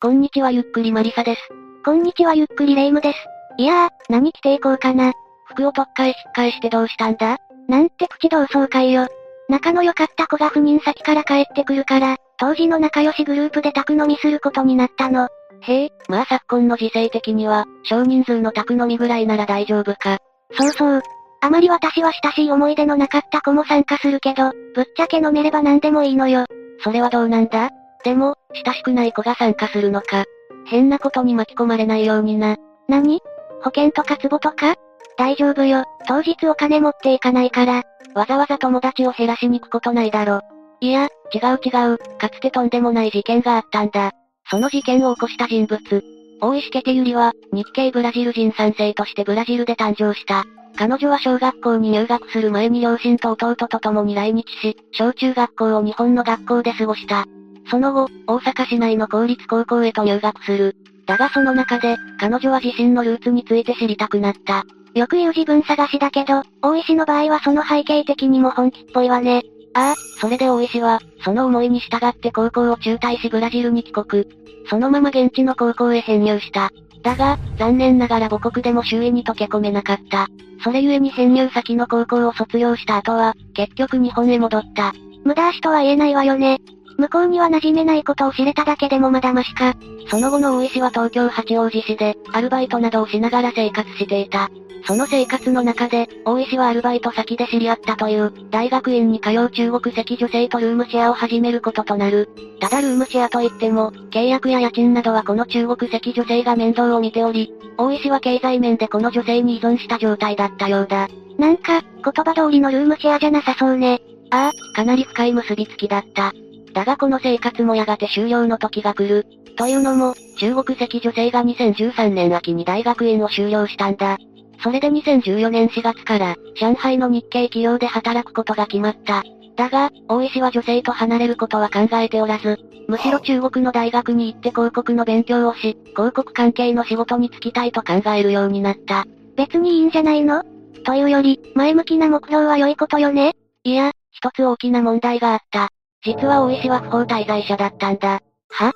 こんにちはゆっくりマリサです。こんにちはゆっくりレイムです。いやー、何着ていこうかな。服を特会引っ返してどうしたんだ？なんて口同窓会よ。仲の良かった子が赴任先から帰ってくるから、当時の仲良しグループで宅飲みすることになったの。へえ、まあ昨今の時勢的には、少人数の宅飲みぐらいなら大丈夫か。そうそう。あまり私は親しい思い出のなかった子も参加するけど、ぶっちゃけ飲めれば何でもいいのよ。それはどうなんだ？でも、親しくない子が参加するのか。変なことに巻き込まれないようにな。何？保険とか壺とか？大丈夫よ。当日お金持っていかないから。わざわざ友達を減らしに行くことないだろ。いや、違う違う、かつてとんでもない事件があったんだ。その事件を起こした人物。大石ケテユリは、日系ブラジル人3世としてブラジルで誕生した。彼女は小学校に入学する前に両親と弟と共に来日し、小中学校を日本の学校で過ごした。その後、大阪市内の公立高校へと入学する。だがその中で、彼女は自身のルーツについて知りたくなった。よく言う自分探しだけど、大石の場合はその背景的にも本気っぽいわね。ああ、それで大石は、その思いに従って高校を中退しブラジルに帰国。そのまま現地の高校へ編入した。だが、残念ながら母国でも周囲に溶け込めなかった。それゆえに編入先の高校を卒業した後は、結局日本へ戻った。無駄足とは言えないわよね。向こうには馴染めないことを知れただけでもまだましか。その後の大石は東京八王子市で、アルバイトなどをしながら生活していた。その生活の中で、大石はアルバイト先で知り合ったという、大学院に通う中国籍女性とルームシェアを始めることとなる。ただルームシェアといっても、契約や家賃などはこの中国籍女性が面倒を見ており、大石は経済面でこの女性に依存した状態だったようだ。なんか、言葉通りのルームシェアじゃなさそうね。ああ、かなり深い結びつきだった。だがこの生活もやがて終了の時が来る。というのも、中国籍女性が2013年秋に大学院を修了したんだ。それで2014年4月から、上海の日系企業で働くことが決まった。だが、大石は女性と離れることは考えておらず、むしろ中国の大学に行って広告の勉強をし、広告関係の仕事に就きたいと考えるようになった。別にいいんじゃないの？というより、前向きな目標は良いことよね？いや、一つ大きな問題があった。実は大石は不法滞在者だったんだ。は？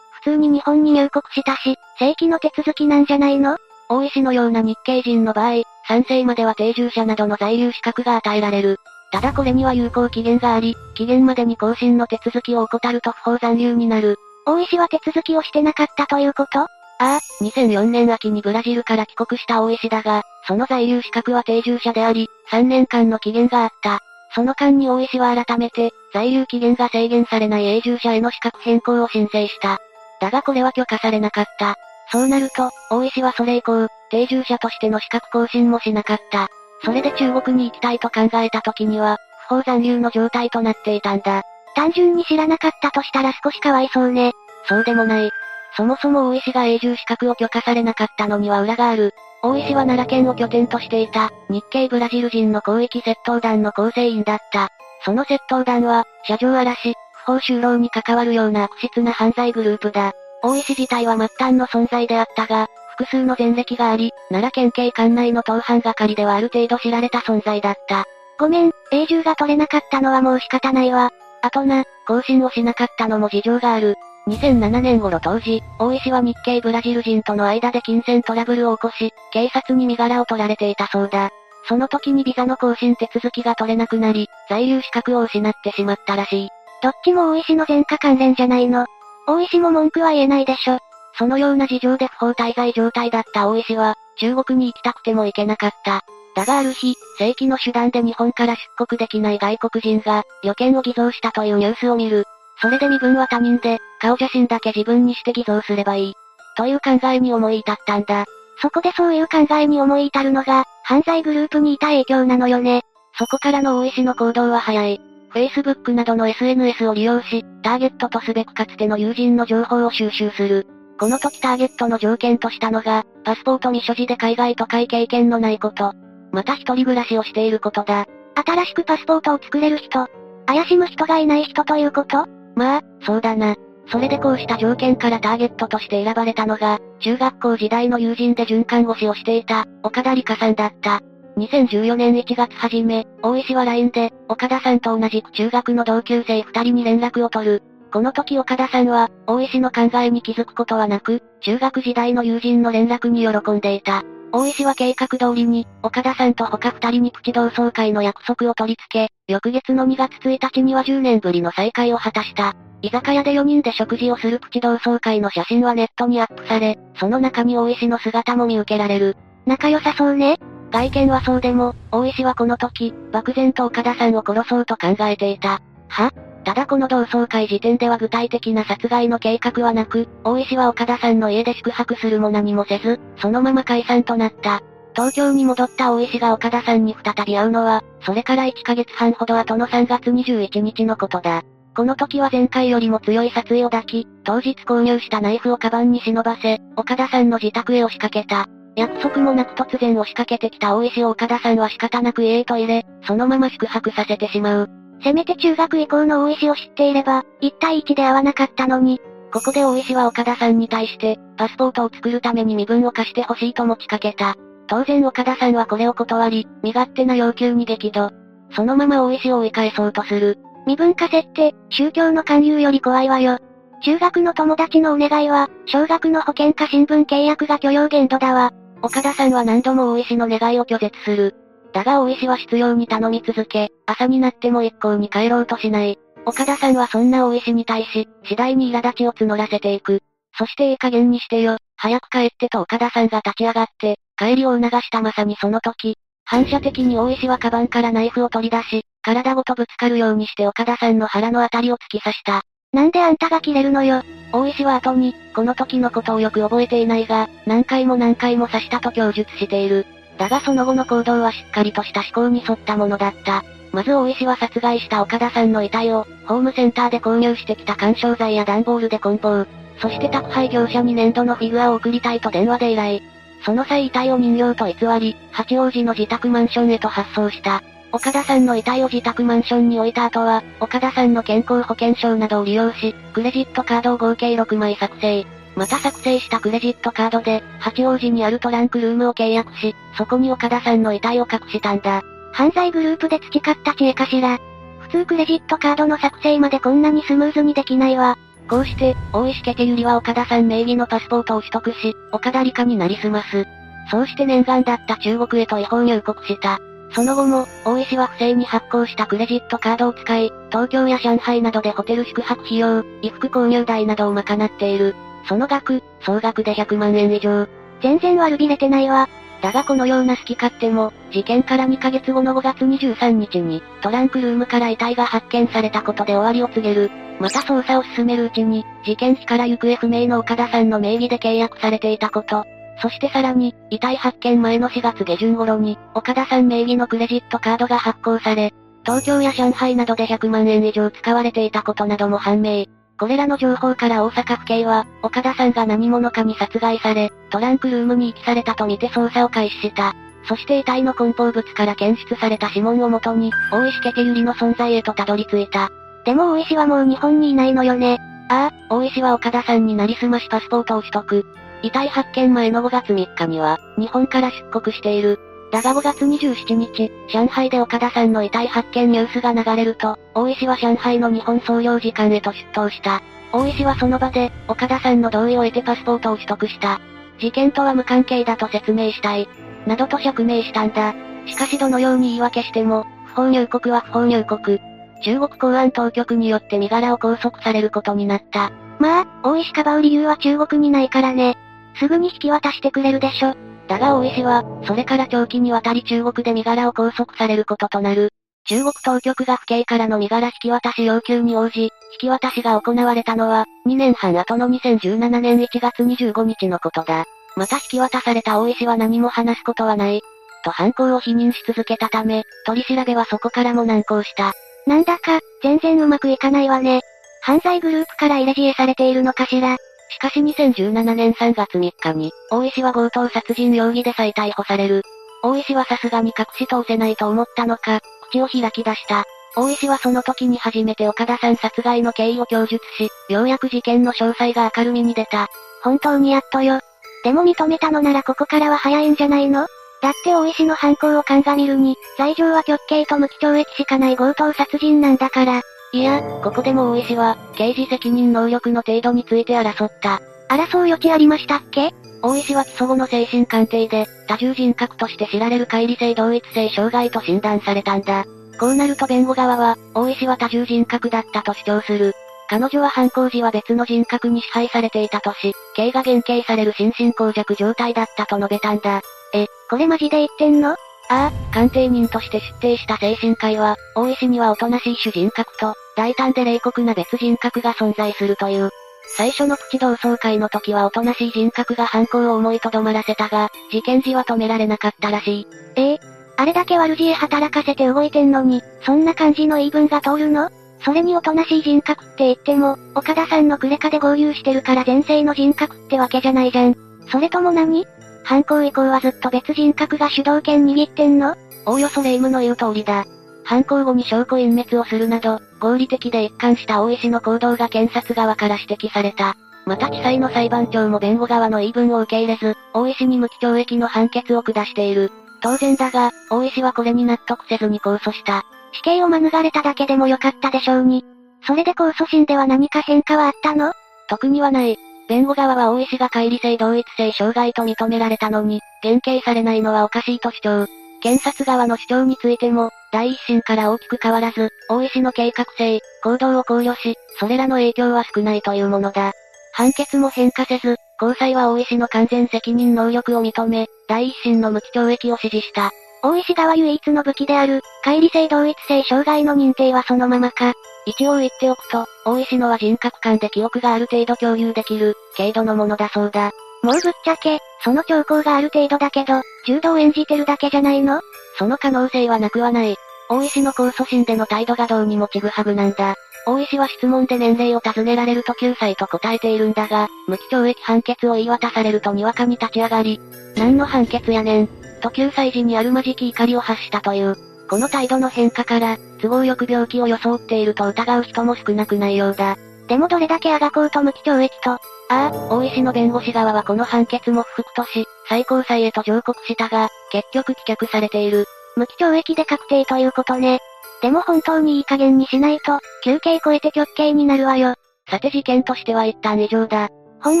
普通に日本に入国したし、正規の手続きなんじゃないの？大石のような日系人の場合、賛成までは定住者などの在留資格が与えられる。ただこれには有効期限があり、期限までに更新の手続きを怠ると不法残留になる。大石は手続きをしてなかったということ？ああ、2004年秋にブラジルから帰国した大石だが、その在留資格は定住者であり、3年間の期限があった。その間に大石は改めて、在留期限が制限されない永住者への資格変更を申請した。だがこれは許可されなかった。そうなると、大石はそれ以降、定住者としての資格更新もしなかった。それで中国に行きたいと考えた時には、不法残留の状態となっていたんだ。単純に知らなかったとしたら少しかわいそうね。そうでもない。そもそも大石が永住資格を許可されなかったのには裏がある。大石は奈良県を拠点としていた、日系ブラジル人の広域窃盗団の構成員だった。その窃盗団は、車上荒らし、不法就労に関わるような悪質な犯罪グループだ。大石自体は末端の存在であったが、複数の前歴があり、奈良県警管内の盗犯係ではある程度知られた存在だった。ごめん、永住が取れなかったのはもう仕方ないわ。あとな、更新をしなかったのも事情がある。2007年頃当時、大石は日系ブラジル人との間で金銭トラブルを起こし、警察に身柄を取られていたそうだ。その時にビザの更新手続きが取れなくなり、在留資格を失ってしまったらしい。どっちも大石の前科関連じゃないの。大石も文句は言えないでしょ。そのような事情で不法滞在状態だった大石は、中国に行きたくても行けなかった。だがある日、正規の手段で日本から出国できない外国人が、旅券を偽造したというニュースを見る。それで身分は他人で、顔写真だけ自分にして偽造すればいい？という考えに思い至ったんだ。そこでそういう考えに思い至るのが、犯罪グループにいた影響なのよね。そこからの大石の行動は早い。Facebook などの SNS を利用し、ターゲットとすべくかつての友人の情報を収集する。この時ターゲットの条件としたのが、パスポート未所持で海外渡海経験のないこと。また一人暮らしをしていることだ。新しくパスポートを作れる人。怪しむ人がいない人ということ？まあ、そうだな。それでこうした条件からターゲットとして選ばれたのが、中学校時代の友人で准看護師をしていた、岡田理香さんだった。2014年1月初め、大石は LINE で、岡田さんと同じく中学の同級生二人に連絡を取る。この時岡田さんは、大石の考えに気づくことはなく、中学時代の友人の連絡に喜んでいた。大石は計画通りに、岡田さんと他二人にプチ同窓会の約束を取り付け、翌月の2月1日には10年ぶりの再会を果たした。居酒屋で4人で食事をするプチ同窓会の写真はネットにアップされ、その中に大石の姿も見受けられる。仲良さそうね。外見はそうでも、大石はこの時、漠然と岡田さんを殺そうと考えていた。はただこの同窓会時点では具体的な殺害の計画はなく、大石は岡田さんの家で宿泊するも何もせず、そのまま解散となった。東京に戻った大石が岡田さんに再び会うのは、それから1ヶ月半ほど後の3月21日のことだ。この時は前回よりも強い殺意を抱き、当日購入したナイフをカバンに忍ばせ、岡田さんの自宅へ押しかけた。約束もなく突然押しかけてきた大石を岡田さんは仕方なく家へと入れ、そのまま宿泊させてしまう。せめて中学以降の大石を知っていれば、1対1で会わなかったのに。ここで大石は岡田さんに対して、パスポートを作るために身分を貸してほしいと持ちかけた。当然岡田さんはこれを断り、身勝手な要求に激怒。そのまま大石を追い返そうとする。身分化設って、宗教の勧誘より怖いわよ。中学の友達のお願いは、小学の保険か新聞契約が許容限度だわ。岡田さんは何度も大石の願いを拒絶する。だが大石は執拗に頼み続け、朝になっても一向に帰ろうとしない。岡田さんはそんな大石に対し、次第に苛立ちを募らせていく。そしていい加減にしてよ、早く帰ってと岡田さんが立ち上がって、帰りを促したまさにその時、反射的に大石はカバンからナイフを取り出し、体ごとぶつかるようにして岡田さんの腹のあたりを突き刺した。なんであんたが切れるのよ。大石は後に、この時のことをよく覚えていないが、何回も何回も刺したと供述している。だがその後の行動はしっかりとした思考に沿ったものだった。まず大石は殺害した岡田さんの遺体を、ホームセンターで購入してきた干渉剤や段ボールで梱包。そして宅配業者に粘土のフィギュアを送りたいと電話で依頼。その際遺体を人形と偽り、八王子の自宅マンションへと発送した。岡田さんの遺体を自宅マンションに置いた後は、岡田さんの健康保険証などを利用し、クレジットカードを合計6枚作成。また作成したクレジットカードで、八王子にあるトランクルームを契約し、そこに岡田さんの遺体を隠したんだ。犯罪グループで培った知恵かしら。普通クレジットカードの作成までこんなにスムーズにできないわ。こうして、大石家家ゆりは岡田さん名義のパスポートを取得し、岡田理香になりすます。そうして念願だった中国へと違法入国した。その後も、大石は不正に発行したクレジットカードを使い、東京や上海などでホテル宿泊費用、衣服購入代などを賄っている。その額、総額で100万円以上。全然悪びれてないわ。だがこのような好き勝手も、事件から2ヶ月後の5月23日に、トランクルームから遺体が発見されたことで終わりを告げる。また捜査を進めるうちに、事件日から行方不明の岡田さんの名義で契約されていたこと、そしてさらに、遺体発見前の4月下旬頃に、岡田さん名義のクレジットカードが発行され、東京や上海などで100万円以上使われていたことなども判明。これらの情報から大阪府警は、岡田さんが何者かに殺害され、トランクルームに遺棄されたとみて捜査を開始した。そして遺体の梱包物から検出された指紋をもとに、大石家手ゆりの存在へとたどり着いた。でも大石はもう日本にいないのよね。ああ、大石は岡田さんになりすましパスポートを取得。遺体発見前の5月3日には、日本から出国している。だが5月27日、上海で岡田さんの遺体発見ニュースが流れると、大石は上海の日本総領事館へと出頭した。大石はその場で、岡田さんの同意を得てパスポートを取得した。事件とは無関係だと説明したい。などと釈明したんだ。しかしどのように言い訳しても、不法入国は不法入国。中国公安当局によって身柄を拘束されることになった。まあ、大石かばう理由は中国にないからね。すぐに引き渡してくれるでしょ。だが大石は、それから長期にわたり中国で身柄を拘束されることとなる。中国当局が府警からの身柄引き渡し要求に応じ、引き渡しが行われたのは、2年半後の2017年1月25日のことだ。また引き渡された大石は何も話すことはない。と犯行を否認し続けたため、取り調べはそこからも難航した。なんだか、全然うまくいかないわね。犯罪グループから入れ知恵されているのかしら。しかし2017年3月3日に、大石は強盗殺人容疑で再逮捕される。大石はさすがに隠し通せないと思ったのか、口を開き出した。大石はその時に初めて岡田さん殺害の経緯を供述し、ようやく事件の詳細が明るみに出た。本当にやっとよ。でも認めたのならここからは早いんじゃないの？だって大石の犯行を鑑みるに、罪状は極刑と無期懲役しかない強盗殺人なんだから、いや、ここでも大石は、刑事責任能力の程度について争った。争う余地ありましたっけ？大石は起訴後の精神鑑定で、多重人格として知られる乖離性同一性障害と診断されたんだ。こうなると弁護側は、大石は多重人格だったと主張する。彼女は犯行時は別の人格に支配されていたとし、刑が減刑される心神耗弱状態だったと述べたんだ。え、これマジで言ってんの？ああ、鑑定人として出廷した精神科医は、大石にはおとなしい主人格と、大胆で冷酷な別人格が存在するという。最初のプチ同窓会の時はおとなしい人格が犯行を思いとどまらせたが、事件時は止められなかったらしい。ええあれだけ悪知恵働かせて動いてんのに、そんな感じの言い分が通るの？それにおとなしい人格って言っても、岡田さんのクレカで合流してるから前世の人格ってわけじゃないじゃん。それとも何？犯行以降はずっと別人格が主導権握ってんの？おおよそ霊夢の言う通りだ。犯行後に証拠隠滅をするなど、合理的で一貫した大石の行動が検察側から指摘された。また地裁の裁判長も弁護側の言い分を受け入れず、大石に無期懲役の判決を下している。当然だが、大石はこれに納得せずに控訴した。死刑を免れただけでもよかったでしょうに。それで控訴審では何か変化はあったの？特にはない。弁護側は大石が乖離性同一性障害と認められたのに、減刑されないのはおかしいと主張。検察側の主張についても、第一審から大きく変わらず、大石の計画性、行動を考慮し、それらの影響は少ないというものだ。判決も変化せず、高裁は大石の完全責任能力を認め、第一審の無期懲役を指示した。大石側唯一の武器である、乖離性同一性障害の認定はそのままか。一応言っておくと、大石のは人格間で記憶がある程度共有できる、軽度のものだそうだ。もうぶっちゃけ、その兆候がある程度だけど、柔道を演じてるだけじゃないの？その可能性はなくはない。大石の控訴審での態度がどうにもちぐはぐなんだ。大石は質問で年齢を尋ねられると9歳と答えているんだが、無期懲役判決を言い渡されるとにわかに立ち上がり、何の判決やねん。と9歳時にあるまじき怒りを発したという。この態度の変化から、都合よく病気を装っていると疑う人も少なくないようだ。でもどれだけあがこうと無期懲役と、ああ、大石の弁護士側はこの判決も不服とし、最高裁へと上告したが、結局棄却されている。無期懲役で確定ということね。でも本当にいい加減にしないと、休刑超えて極刑になるわよ。さて事件としては一旦以上だ。本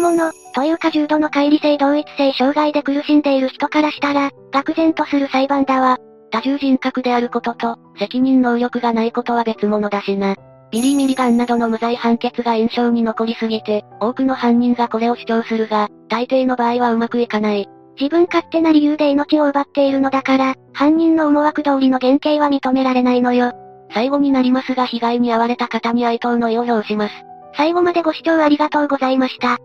物、というか重度の乖離性同一性障害で苦しんでいる人からしたら、愕然とする裁判だわ。多重人格であることと、責任能力がないことは別物だしな。ビリー・ミリガンなどの無罪判決が印象に残りすぎて、多くの犯人がこれを主張するが、大抵の場合はうまくいかない。自分勝手な理由で命を奪っているのだから、犯人の思惑通りの減刑は認められないのよ。最後になりますが被害に遭われた方に哀悼の意を表します。最後までご視聴ありがとうございました。